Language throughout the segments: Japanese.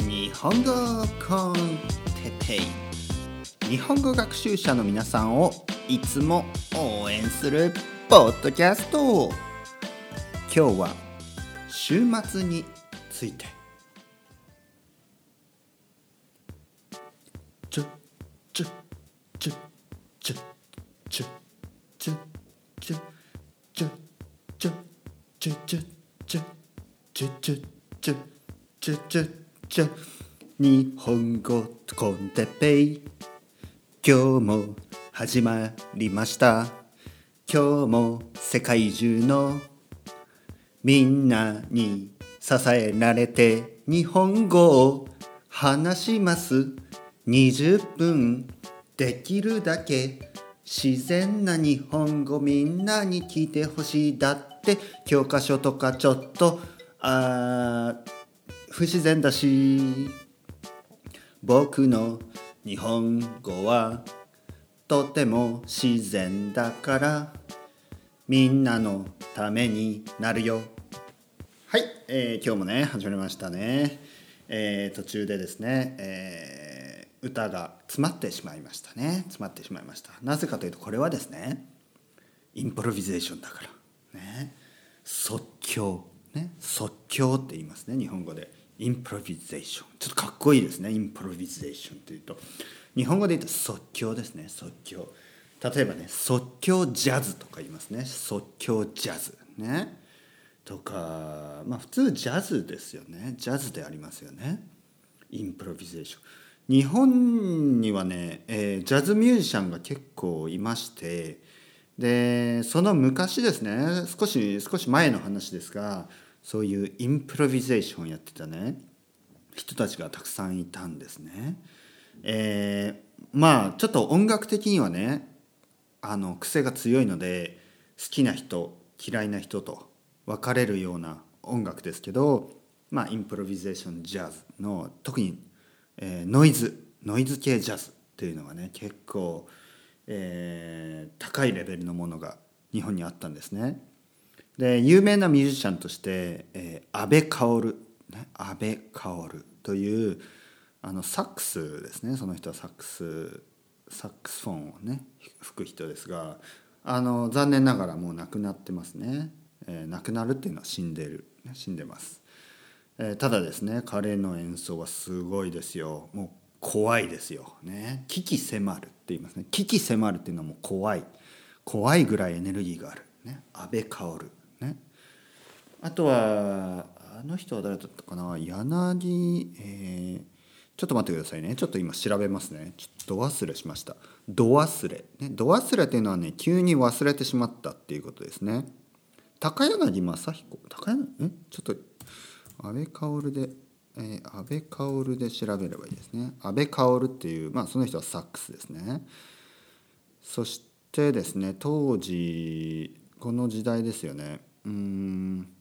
日本語コンテペイ日本語学習者の皆さんをいつも応援するポッドキャスト。今日は週末について。日本語コンテペイ。今日も始まりました。今日も世界中のみんなに支えられて日本語を話します。20分できるだけ自然な日本語みんなに聞いてほしい。だって教科書とかちょっとあ不自然だし。僕の日本語はとても自然だからみんなのためになるよ。はい、えー今日もね始まりましたね、えー途中でですね、えー歌が詰まってしまいましたね。詰まってしまいました。なぜかというとこれはですねインプロビゼーションだから。ね。即興。ね。即興って言いますね日本語で。インプロビゼーションちょっとかっこいいですねインプロビゼーションというと。日本語で言うと即興ですね即興。例えばね即興ジャズとか言いますね。即興ジャズ。ね。とかまあ普通ジャズですよね。ジャズでありますよね。インプロビゼーション日本にはね、えージャズミュージシャンが結構いましてでその昔ですね少し少し前の話ですがそういうインプロビゼーションをやってたね人たちがたくさんいたんですね。えーまあちょっと音楽的にはねあの癖が強いので好きな人嫌いな人と分かれるような音楽ですけど、まあ、インプロビゼーションジャズの特に、えーノイズノイズ系ジャズっていうのがね結構、えー高いレベルのものが日本にあったんですね。で有名なミュージシャンとして、えー、安倍薫、ね、安倍薫というあのサックスですね。その人はサックスサックスフォンをね吹く人ですがあの残念ながらもう亡くなってますね、えー亡くなるっていうのは死んでる、死んでます、えーただですね彼の演奏はすごいですよ。もう怖いですよ。ね。危機迫るって言いますね。危機迫るっていうのはもう怖い。怖いぐらいエネルギーがある、ね、安倍薫。あとはあの人は誰だったかな？柳、えーちょっと待ってくださいね。ちょっと今調べますね。ちょっと忘れしました。ど忘れ、ね、ど忘れっていうのはね急に忘れてしまったっていうことですね。高柳正彦？高柳？え？ちょっと安倍薫で、えー安倍薫で調べればいいですね。安倍薫っていうまあその人はサックスですね。そしてですね当時この時代ですよね。うん。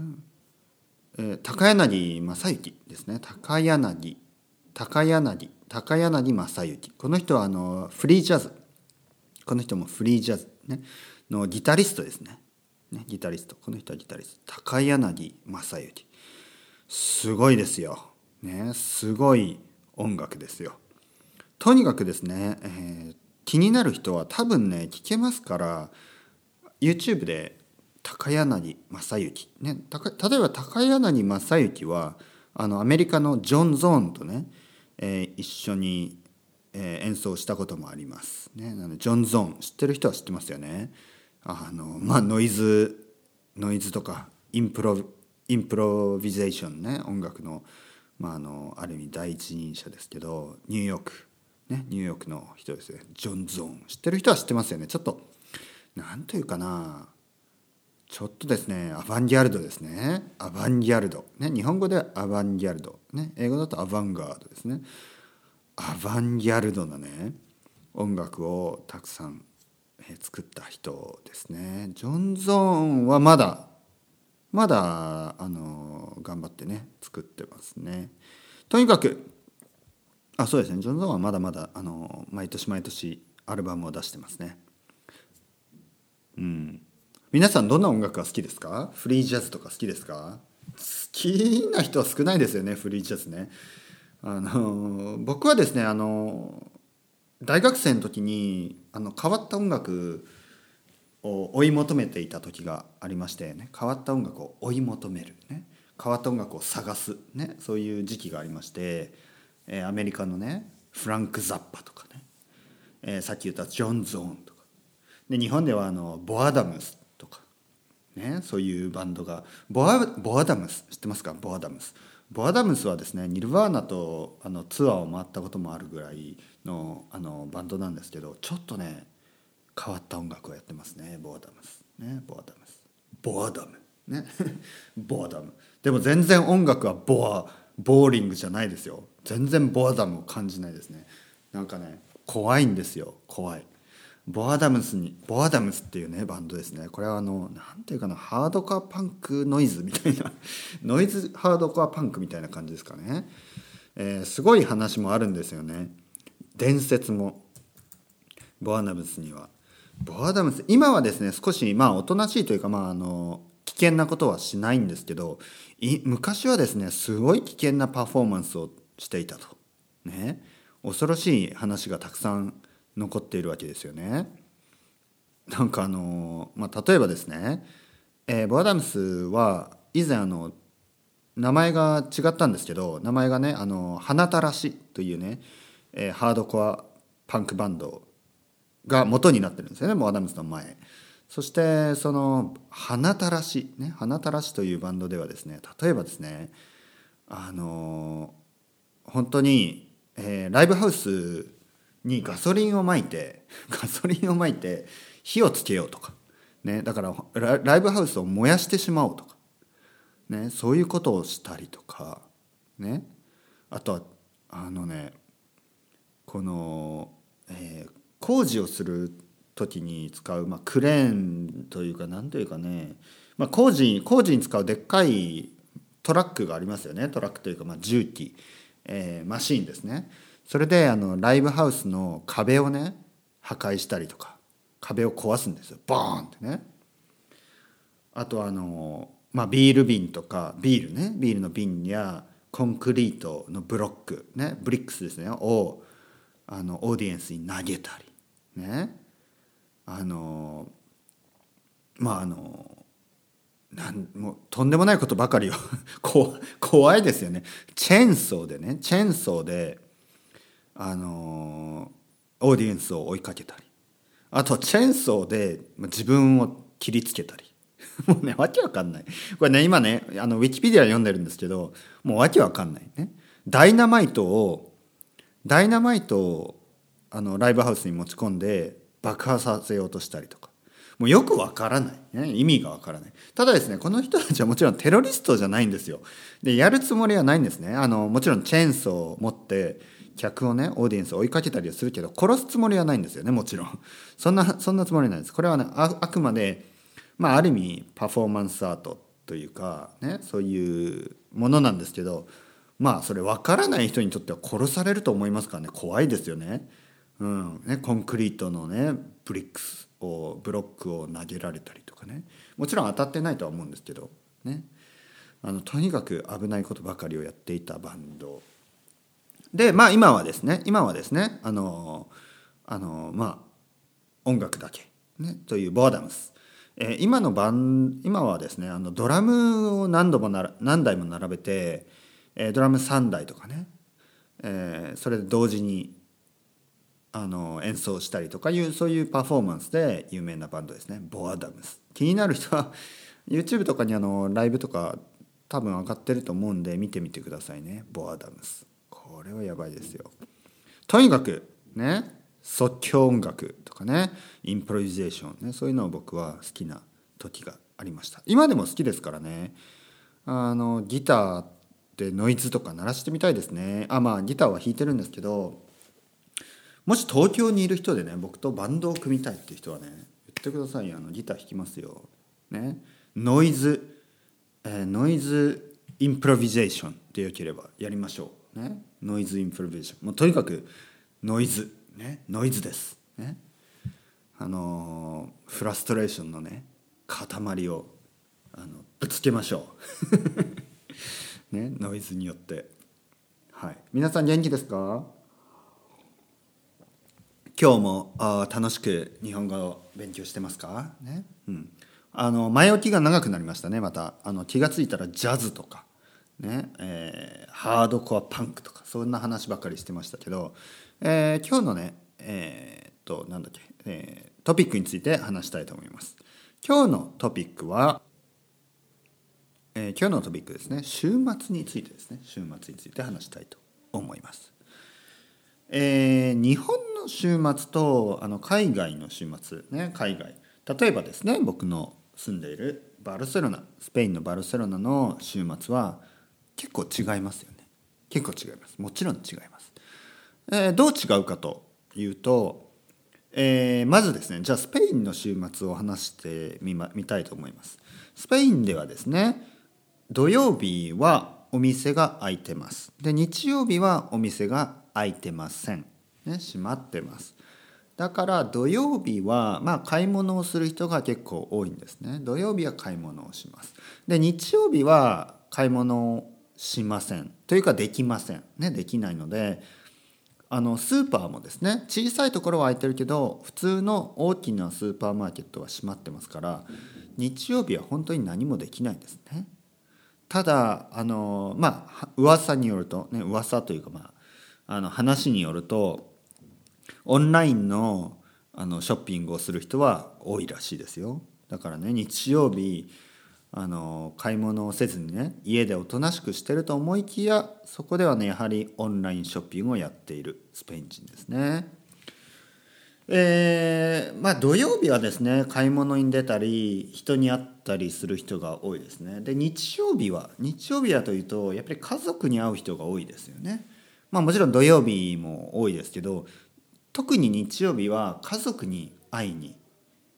ーん。え高柳正幸ですね。高柳。高柳。高柳正幸。この人はあのフリージャズ。この人もフリージャズ、ね、のギタリストですね。ねギタリスト。この人はギタリスト。高柳正幸。すごいですよ、ね、すごい音楽ですよ。とにかくですね、えー気になる人は多分ね聞けますから YouTube で高柳正幸。ね例えば高柳正幸はあのアメリカのジョン・ゾーンとね、えー一緒に、えー演奏したこともあります、ね、なのでジョン・ゾーン知ってる人は知ってますよね。あのまあノイズノイズとかインプロインプロビゼーションね音楽の,、まあ、あのある意味第一人者ですけどニューヨーク。ねニューヨークの人ですね。ジョン・ゾーン。知ってる人は知ってますよね。ちょっとなんというかな。ちょっとですねアバンギャルドですね。アバンギャルド、ね、日本語ではアバンギャルド、ね、英語だと avant-garde ですね。アバンギャルドなね音楽をたくさん作った人ですね。ジョン・ゾーンはまだまだあの頑張ってね作ってますね。とにかくあそうですね。ジョン・ゾーンはまだまだあの毎年毎年アルバムを出してますね。うん。皆さんどんな音楽が好きですか？フリージャズとか好きですか？好きな人は少ないですよねフリージャズね。あの僕はですねあの大学生の時にあの変わった音楽を追い求めていた時がありましてね変わった音楽を追い求めるね。変わった音楽を探すねそういう時期がありまして、えー、アメリカのねフランク・ザッパとかね、えー、さっき言ったジョン・ゾーンとか。で日本ではあのボアダムスねそういうバンドがボアボアダムス知ってますか？ボアダムス。ボアダムスはですねニルヴァーナとあのツアーを回ったこともあるぐらいのあのバンドなんですけどちょっとね変わった音楽をやってますねボアダムス。ねボアダムス。ボアダム。ね ボアダム。でも全然音楽はボアボーリングじゃないですよ。全然ボアダムを感じないですね。なんかね怖いんですよ怖い。ボアダムスにボアダムスっていうねバンドですね。これはあの何ていうかなハードコアパンクノイズみたいな ノイズハードコアパンクみたいな感じですかね、えー、すごい話もあるんですよね。伝説も。ボアダムスには。ボアダムス今はですね少しまあおとなしいというかまああの危険なことはしないんですけど昔はですねすごい危険なパフォーマンスをしていたと。ね。恐ろしい話がたくさん残っているわけですよね。なんかあの、まあ、例えばですね、えー、ボアダムスは以前あの名前が違ったんですけど名前がね「あの花たらし」というね、えー、ハードコアパンクバンドが元になってるんですよねボアダムスの前。そしてその「花たらし」ね「花たらし」というバンドではですね例えばですねあの本当に、えー、ライブハウスにガソリンをまいてガソリンをまいて火をつけようとか、ね、だからライブハウスを燃やしてしまおうとか、ね、そういうことをしたりとか、ね、あとはあのねこの、えー、工事をする時に使う、まあ、クレーンというか何というかね、まあ、工事工事に使うでっかいトラックがありますよね。トラックというか、まあ、重機、えー、マシーンですね。それであのライブハウスの壁をね破壊したりとか壁を壊すんですよ。ボーンってね。あとあの、まあ、ビール瓶とかビールねビールの瓶やコンクリートのブロックねブリックスですねをあのオーディエンスに投げたりね。あのまああのなんもうとんでもないことばかりを 怖いですよね。チェーンソーでねチェーンソーであのオーディエンスを追いかけたり。あとチェーンソーで自分を切りつけたり。もうねわけわかんない。これね今ねあのウィキペディア読んでるんですけどもうわけわかんないね。ダイナマイトをダイナマイトをあのライブハウスに持ち込んで爆破させようとしたりとか。もうよくわからない、ね、意味がわからない。ただですねこの人たちはもちろんテロリストじゃないんですよ。でやるつもりはないんですね。あのもちろんチェーンソーを持って客をねオーディエンスを追いかけたりはするけど殺すつもりはないんですよねもちろん。そんなそんなつもりないです。これはねあくまでまあある意味パフォーマンスアートというかねそういうものなんですけどまあそれ分からない人にとっては殺されると思いますからね怖いですよね。うん。ね、コンクリートのねブリックスをブロックを投げられたりとかね。もちろん当たってないとは思うんですけどね。あのとにかく危ないことばかりをやっていたバンド。でまあ今はですね今はですねあのあのまあ音楽だけ、ね、というボーダムス、えー、今の版今はですねあのドラムを何度もな何台も並べて、えー、ドラム3台とかね、えー、それで同時にあの演奏したりとかいうそういうパフォーマンスで有名なバンドですね。ボアダムス。気になる人は YouTube とかにあのライブとか多分上がってると思うんで見てみてくださいね。ボアダムス。これはやばいですよ。とにかくね即興音楽とかねインプロビゼーションねそういうのを僕は好きな時がありました。今でも好きですからね。あのギターでノイズとか鳴らしてみたいですね。あまあギターは弾いてるんですけどもし東京にいる人でね僕とバンドを組みたいっていう人はね言ってくださいよ。あのギター弾きますよ。ね。ノイズ、えー、ノイズインプロビゼーションでよければやりましょう。ねノイズインプロビーションもうとにかくノイズねノイズです。ね。あのフラストレーションのね塊をあのぶつけましょう。ねノイズによって。はい。皆さん元気ですか？今日もあ楽しく日本語を勉強してますか？ね。うん。あの前置きが長くなりましたねまた。あの気が付いたらジャズとか。ねえー、ハードコアパンクとかそんな話ばっかりしてましたけど、えー、今日のねえー、っとなんだっけ、えー、トピックについて話したいと思います。今日のトピックは、えー、今日のトピックですね。週末についてですね。週末について話したいと思います。えー、日本の週末とあの海外の週末ね海外。例えばですね僕の住んでいるバルセロナスペインのバルセロナの週末は結構違いますよね。結構違います。もちろん違います、えー、どう違うかというと、えー、まずですねじゃあスペインの週末を話してみ,、ま、みたいと思います。スペインではですね土曜日はお店が開いてます。で日曜日はお店が開いてません、ね、閉まってます。だから土曜日はまあ買い物をする人が結構多いんですね。土曜日は買い物をします。で日曜日は買い物しませんというかできませんねできないのであのスーパーもですね小さいところは開いてるけど普通の大きなスーパーマーケットは閉まってますから日曜日は本当に何もできないんですね。ただあのまあ噂によるとね噂というかまああの話によるとオンラインのあのショッピングをする人は多いらしいですよ。だからね日曜日あの買い物をせずにね家でおとなしくしてると思いきやそこではねやはりオンラインショッピングをやっているスペイン人ですね。えー、まあ土曜日はですね買い物に出たり人に会ったりする人が多いですね。で日曜日は日曜日はというとやっぱり家族に会う人が多いですよね。まあもちろん土曜日も多いですけど特に日曜日は家族に会いに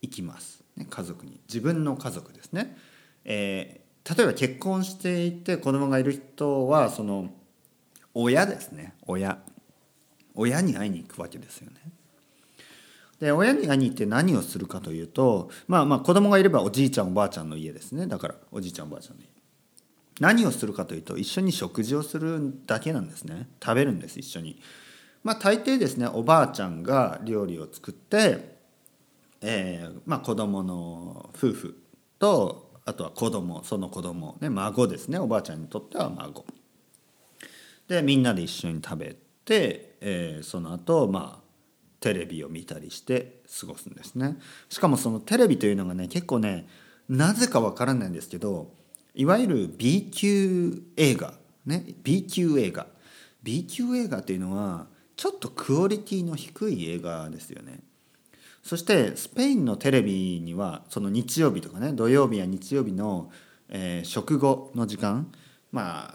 行きます。ね、家族に自分の家族ですね。えー、例えば結婚していて子供がいる人はその親ですね。親。親に会いに行くわけですよね。で親に会いに行って何をするかというとまあまあ子供がいればおじいちゃんおばあちゃんの家ですね。だからおじいちゃんおばあちゃんの家。何をするかというと一緒に食事をするだけなんですね。食べるんです一緒に。まあ大抵ですねおばあちゃんが料理を作って、えーまあ、子供の夫婦とあとは子供その子供。ね孫ですね。おばあちゃんにとっては孫。でみんなで一緒に食べて、えー、その後まあテレビを見たりして過ごすんですね。しかもそのテレビというのがね結構ねなぜかわからないんですけどいわゆる B 級映画。ね B 級映画。B 級映画というのはちょっとクオリティの低い映画ですよね。そしてスペインのテレビにはその日曜日とかね土曜日や日曜日の、えー、食後の時間、まあ、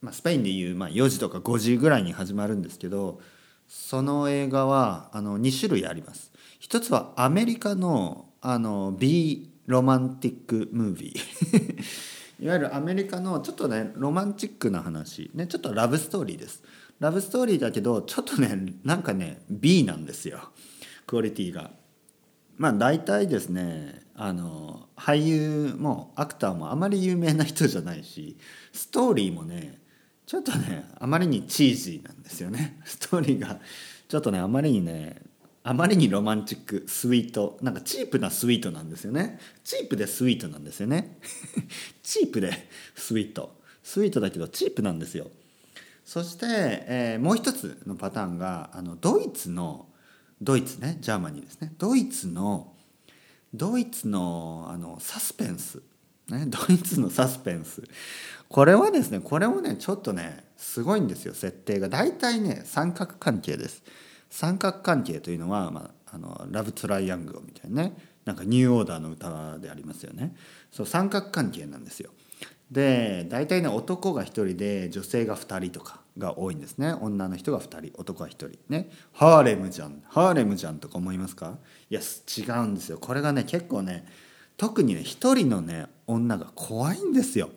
まあスペインでいう、まあ、4時とか5時ぐらいに始まるんですけどその映画はあの2種類あります。一つはアメリカのあの B ロマンティックムービー。いわゆるアメリカのちょっとねロマンチックな話。ねちょっとラブストーリーです。ラブストーリーだけどちょっとねなんかね B なんですよ。クオリティが。まあ大体ですねあの俳優もアクターもあまり有名な人じゃないしストーリーもねちょっとねあまりにチーズーなんですよね。ストーリーがちょっとねあまりにねあまりにロマンチックスイートなんかチープなスイートなんですよね。チープでスイートなんですよね。チープでスイート。スイートだけどチープなんですよ。そして、えー、もう一つのパターンがあのドイツのドイツね Germany ですね。ドイツのドイツのあのサスペンス、ね、ドイツのサスペンス。これはですねこれもねちょっとねすごいんですよ設定が。大体ね三角関係です。三角関係というのは、まあ、あの love triangle みたいなねなんかニューオーダーの歌でありますよね。そう三角関係なんですよ。で大体ね男が1人で女性が2人とかが多いんですね。女の人が2人男が1人ね。ハーレムじゃんハーレムじゃんとか思いますか？いや違うんですよ。これがね結構ね特にね1人のね女が怖いんですよ。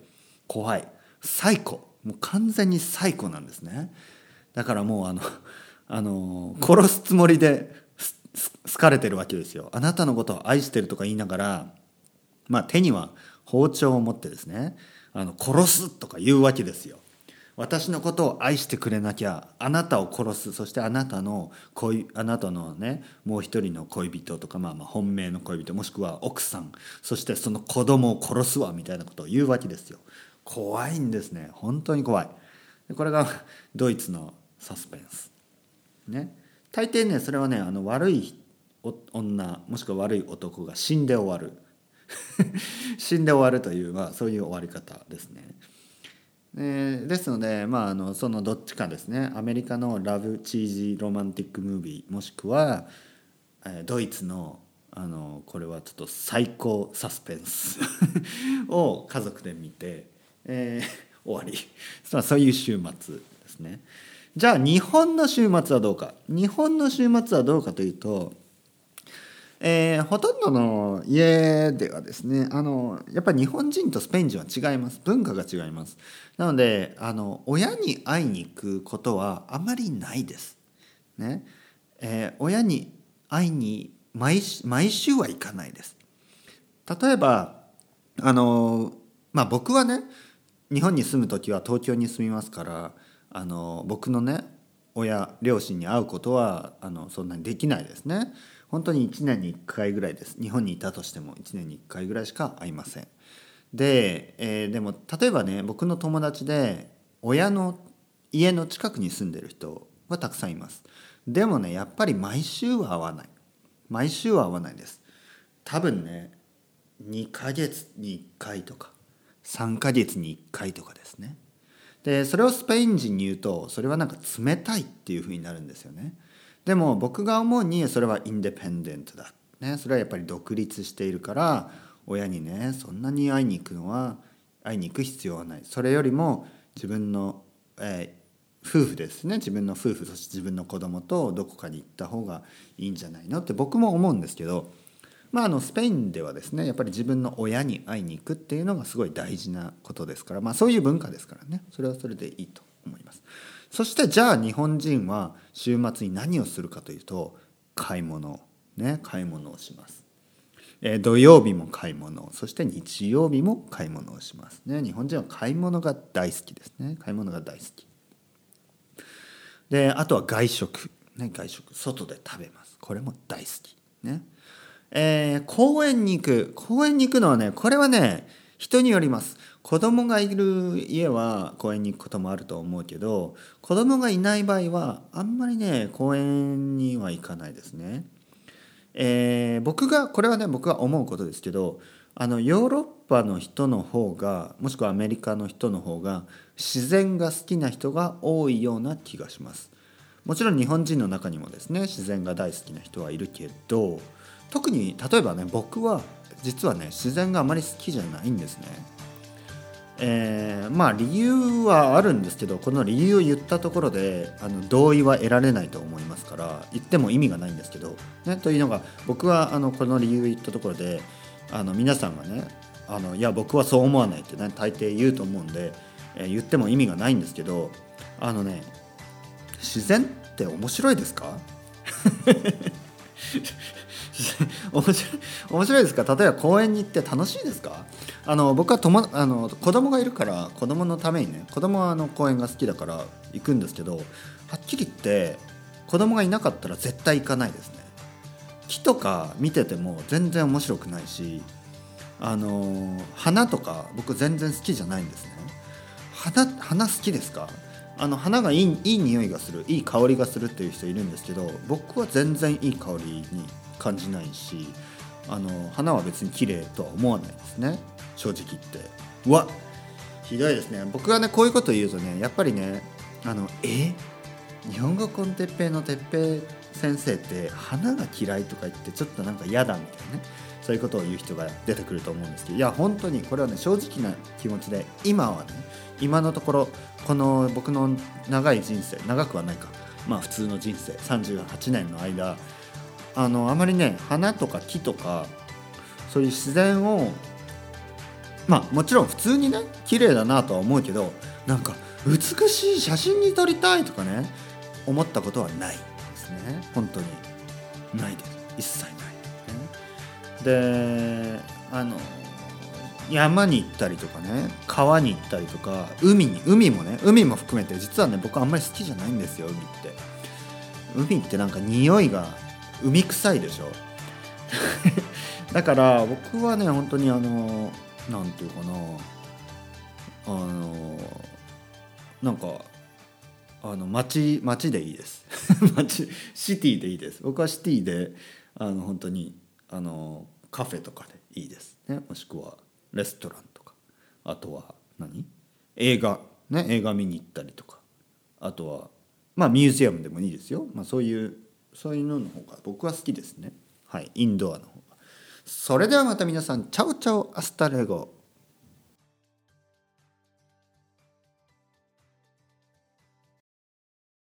怖い。サイコもう完全にサイコなんですね。だからもうあの あの殺すつもりで好かれてるわけですよ。あなたのことを愛してるとか言いながらまあ手には包丁を持ってですね。あの殺すとか言うわけですよ。私のことを愛してくれなきゃあなたを殺すそしてあなたの恋あなたのねもう一人の恋人とか、まあ、まあ本命の恋人もしくは奥さんそしてその子供を殺すわみたいなことを言うわけですよ。怖いんですね。本当に怖い。これがドイツのサスペンス。ね。大抵ねそれはねあの悪い女もしくは悪い男が死んで終わる。死んで終わるという、まあ、そういう終わり方ですね。えー、ですので、まあ、あのそのどっちかですねアメリカのラブチージーロマンティックムービーもしくは、えー、ドイツのあのこれはちょっと最高サスペンス を家族で見て、えー、終わりそういう週末ですね。じゃあ日本の週末はどうか日本の週末はどうかというとえー、ほとんどの家ではですねあのやっぱり日本人とスペイン人は違います。文化が違います。なのであの親に会いに行くことはあまりないです、ね。えー、親に会いに毎毎週は行かないです。例えばあのまあ僕はね日本に住む時は東京に住みますからあの僕のね親両親に会うことはあのそんなにできないですね。本当に1年に1回ぐらいです。日本にいたとしても1年に1回ぐらいしか会いません。で、えー、でも例えばね僕の友達で親の家の近くに住んでる人はたくさんいます。でもねやっぱり毎週は会わない。毎週は会わないです。多分ね2ヶ月に1回とか3ヶ月に1回とかですね。でそれをスペイン人に言うとそれはなんか冷たいっていうふうになるんですよね。でも僕が思うにそれはインデペンデントだ、ね、それはやっぱり独立しているから親にねそんなに会いに行くのは会いに行く必要はない。それよりも自分の、えー、夫婦ですね。自分の夫婦そして自分の子供とどこかに行った方がいいんじゃないのって僕も思うんですけどまあ、あのスペインではですねやっぱり自分の親に会いに行くっていうのがすごい大事なことですから、まあ、そういう文化ですからね。それはそれでいいと思います。そしてじゃあ日本人は週末に何をするかというと買い物ね買い物をします。えー、土曜日も買い物そして日曜日も買い物をしますね。日本人は買い物が大好きですね。買い物が大好き。であとは外食。ね外食。外で食べます。これも大好き。ね。えー、公園に行く。公園に行くのはねこれはね人によります子供がいる家は公園に行くこともあると思うけど子供がいない場合はあんまりね公園には行かないですね。えー、僕がこれはね僕が思うことですけどあのヨーロッパの人の方がもしくはアメリカの人の方が自然が好きな人が多いような気がします。もちろん日本人の中にもですね自然が大好きな人はいるけど特に例えばね僕は実はね自然があまり好きじゃないんですね。えー、まあ理由はあるんですけどこの理由を言ったところであの同意は得られないと思いますから言っても意味がないんですけど、ね、というのが僕はあのこの理由を言ったところであの皆さんがねあのいや僕はそう思わないってね大抵言うと思うんで、えー、言っても意味がないんですけどあのね自然って面白いですか？面白い面白いですか？例えば公園に行って楽しいですか？あの僕はともあの子供がいるから子供のためにね子供はあの公園が好きだから行くんですけどはっきり言って子供がいなかったら絶対行かないですね。木とか見てても全然面白くないしあの花とか僕全然好きじゃないんですね。花花好きですか？あの花がいいいい匂いがするいい香りがするっていう人いるんですけど僕は全然いい香りに感じないしあの花は別に綺麗とは思わないですね。正直言って。うわひどいですね。僕がねこういうこと言うとねやっぱりねあのえ？日本語コンテッペイの哲平先生って花が嫌いとか言ってちょっとなんか嫌だみたいなね。そういうことを言う人が出てくると思うんですけど。いや本当にこれはね正直な気持ちで今はね今のところこの僕の長い人生長くはないか。まあ普通の人生38年の間あのあまりね花とか木とかそういう自然をまあもちろん普通にね綺麗だなとは思うけどなんか美しい写真に撮りたいとかね思ったことはないですね。本当に。ないです。一切ない、ね、であの山に行ったりとかね川に行ったりとか海に海もね海も含めて実はね僕あんまり好きじゃないんですよ海って。海ってなんか匂いが海臭いでしょ？だから僕はね本当にあのなんていうかな。あのなんかあの街街でいいです。街シティでいいです。僕はシティであの本当にあのカフェとかでいいです。ねもしくはレストランとか。あとは何？映画。ね映画見に行ったりとか。あとはまあミュージアムでもいいですよ、まあ、そういうそういうのの方が僕は好きですね。はい。インドアの方が。それではまた皆さんチャオチャオアスタレゴ。